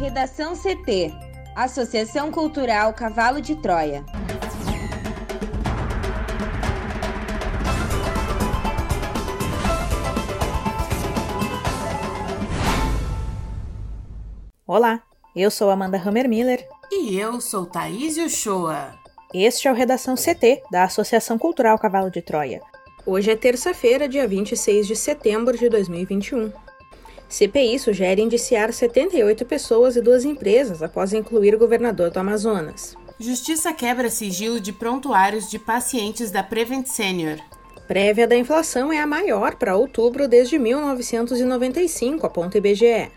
Redação CT Associação Cultural Cavalo de Troia. Olá, eu sou Amanda Hammermiller. E eu sou Thaís Uchoa. Este é o Redação CT, da Associação Cultural Cavalo de Troia. Hoje é terça-feira, dia 26 de setembro de 2021. CPI sugere indiciar 78 pessoas e duas empresas após incluir o governador do Amazonas. Justiça quebra sigilo de prontuários de pacientes da Prevent Senior. Prévia da inflação é a maior para outubro desde 1995, aponta IBGE.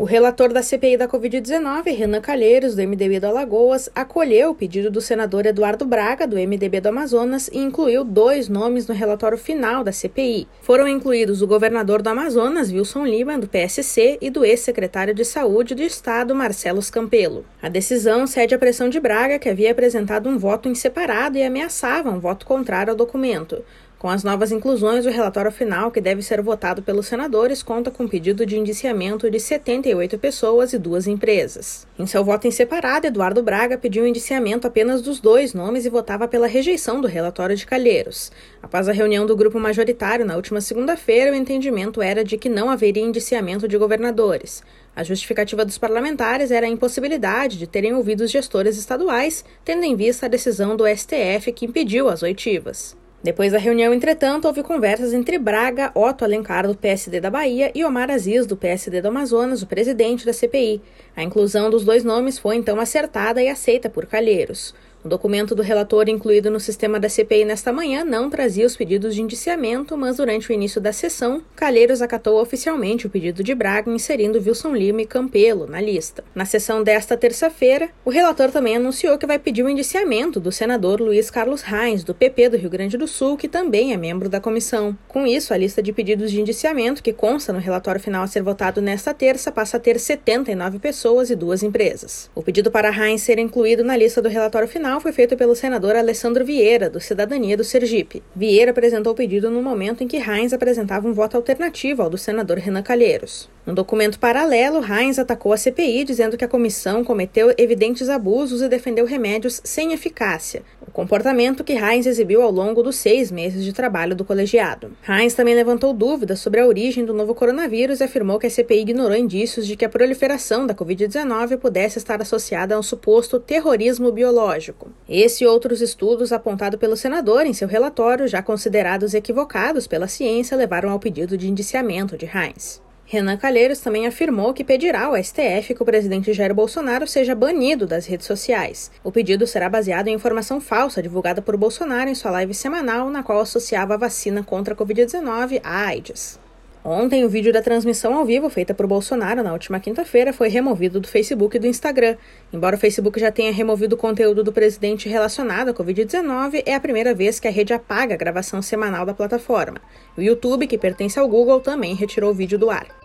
O relator da CPI da Covid-19, Renan Calheiros, do MDB do Alagoas, acolheu o pedido do senador Eduardo Braga, do MDB do Amazonas, e incluiu dois nomes no relatório final da CPI. Foram incluídos o governador do Amazonas, Wilson Lima, do PSC, e do ex-secretário de Saúde do Estado, Marcelo Campelo. A decisão cede à pressão de Braga, que havia apresentado um voto em separado e ameaçava um voto contrário ao documento. Com as novas inclusões, o relatório final, que deve ser votado pelos senadores, conta com pedido de indiciamento de 78 pessoas e duas empresas. Em seu voto em separado, Eduardo Braga pediu indiciamento apenas dos dois nomes e votava pela rejeição do relatório de Calheiros. Após a reunião do grupo majoritário na última segunda-feira, o entendimento era de que não haveria indiciamento de governadores. A justificativa dos parlamentares era a impossibilidade de terem ouvido os gestores estaduais, tendo em vista a decisão do STF que impediu as oitivas. Depois da reunião, entretanto, houve conversas entre Braga, Otto Alencar, do PSD da Bahia, e Omar Aziz, do PSD do Amazonas, o presidente da CPI. A inclusão dos dois nomes foi então acertada e aceita por Calheiros. O documento do relator incluído no sistema da CPI nesta manhã não trazia os pedidos de indiciamento, mas durante o início da sessão, Calheiros acatou oficialmente o pedido de Braga, inserindo Wilson Lima e Campelo na lista. Na sessão desta terça-feira, o relator também anunciou que vai pedir o indiciamento do senador Luiz Carlos Reis, do PP do Rio Grande do Sul, que também é membro da comissão. Com isso, a lista de pedidos de indiciamento, que consta no relatório final a ser votado nesta terça, passa a ter 79 pessoas e duas empresas. O pedido para Reis ser incluído na lista do relatório final foi feito pelo senador Alessandro Vieira, do Cidadania do Sergipe. Vieira apresentou o pedido no momento em que Heinz apresentava um voto alternativo ao do senador Renan Calheiros. No documento paralelo, Heinz atacou a CPI dizendo que a comissão cometeu evidentes abusos e defendeu remédios sem eficácia, o comportamento que Heinz exibiu ao longo dos seis meses de trabalho do colegiado. Heinz também levantou dúvidas sobre a origem do novo coronavírus e afirmou que a CPI ignorou indícios de que a proliferação da Covid-19 pudesse estar associada a um suposto terrorismo biológico. Esse e outros estudos apontados pelo senador em seu relatório, já considerados equivocados pela ciência, levaram ao pedido de indiciamento de Heinz. Renan Calheiros também afirmou que pedirá ao STF que o presidente Jair Bolsonaro seja banido das redes sociais. O pedido será baseado em informação falsa divulgada por Bolsonaro em sua live semanal, na qual associava a vacina contra a Covid-19 à AIDS. Ontem, o vídeo da transmissão ao vivo feita por Bolsonaro na última quinta-feira foi removido do Facebook e do Instagram. Embora o Facebook já tenha removido o conteúdo do presidente relacionado à Covid-19, é a primeira vez que a rede apaga a gravação semanal da plataforma. O YouTube, que pertence ao Google, também retirou o vídeo do ar.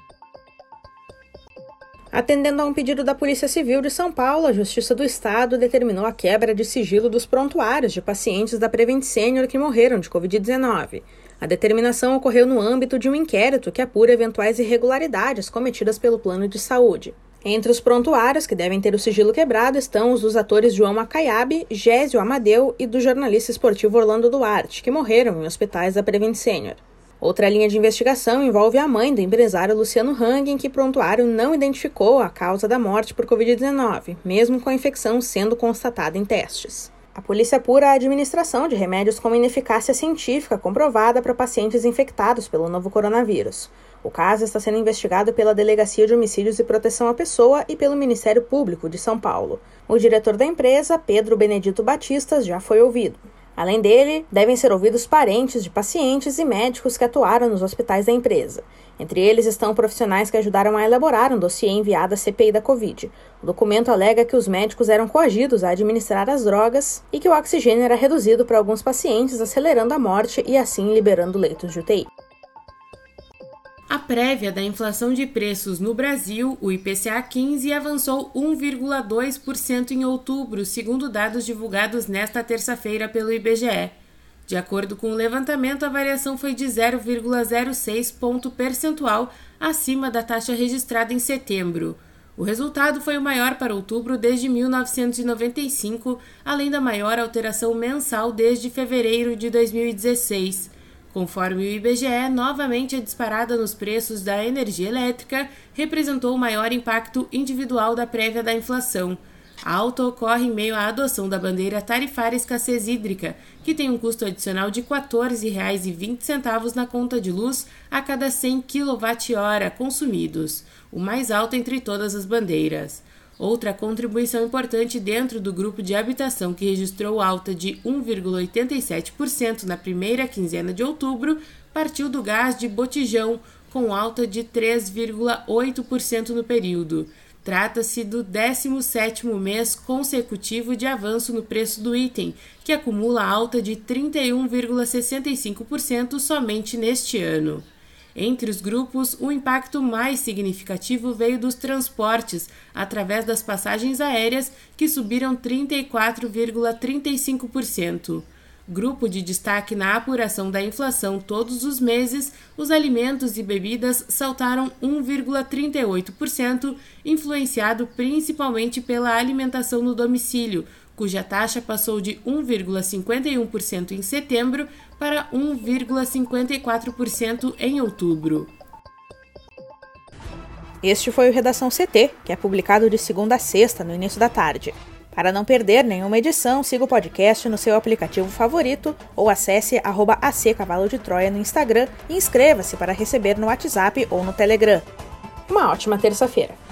Atendendo a um pedido da Polícia Civil de São Paulo, a Justiça do Estado determinou a quebra de sigilo dos prontuários de pacientes da Prevent Senior que morreram de Covid-19. A determinação ocorreu no âmbito de um inquérito que apura eventuais irregularidades cometidas pelo plano de saúde. Entre os prontuários que devem ter o sigilo quebrado estão os dos atores João Acaiabe, Gésio Amadeu e do jornalista esportivo Orlando Duarte, que morreram em hospitais da Prevent Senior. Outra linha de investigação envolve a mãe do empresário Luciano Hang, em que prontuário não identificou a causa da morte por Covid-19, mesmo com a infecção sendo constatada em testes. A polícia apura a administração de remédios com ineficácia científica comprovada para pacientes infectados pelo novo coronavírus. O caso está sendo investigado pela Delegacia de Homicídios e Proteção à Pessoa e pelo Ministério Público de São Paulo. O diretor da empresa, Pedro Benedito Batistas, já foi ouvido. Além dele, devem ser ouvidos parentes de pacientes e médicos que atuaram nos hospitais da empresa. Entre eles estão profissionais que ajudaram a elaborar um dossiê enviado à CPI da Covid. O documento alega que os médicos eram coagidos a administrar as drogas e que o oxigênio era reduzido para alguns pacientes, acelerando a morte e assim liberando leitos de UTI. A prévia da inflação de preços no Brasil, o IPCA 15, avançou 1,2% em outubro, segundo dados divulgados nesta terça-feira pelo IBGE. De acordo com o levantamento, a variação foi de 0,06 ponto percentual acima da taxa registrada em setembro. O resultado foi o maior para outubro desde 1995, além da maior alteração mensal desde fevereiro de 2016. Conforme o IBGE, novamente a disparada nos preços da energia elétrica representou o maior impacto individual da prévia da inflação. A alta ocorre em meio à adoção da bandeira tarifária escassez hídrica, que tem um custo adicional de R$ 14,20 na conta de luz a cada 100 kWh consumidos, o mais alto entre todas as bandeiras. Outra contribuição importante dentro do grupo de habitação que registrou alta de 1,87% na primeira quinzena de outubro partiu do gás de botijão, com alta de 3,8% no período. Trata-se do 17º mês consecutivo de avanço no preço do item, que acumula alta de 31,65% somente neste ano. Entre os grupos, o impacto mais significativo veio dos transportes, através das passagens aéreas, que subiram 34,35%. Grupo de destaque na apuração da inflação todos os meses, os alimentos e bebidas saltaram 1,38%, influenciado principalmente pela alimentação no domicílio, cuja taxa passou de 1,51% em setembro para 1,54% em outubro. Este foi o Redação CT, que é publicado de segunda a sexta, no início da tarde. Para não perder nenhuma edição, siga o podcast no seu aplicativo favorito ou acesse arroba Cavalo de Troia no Instagram e inscreva-se para receber no WhatsApp ou no Telegram. Uma ótima terça-feira!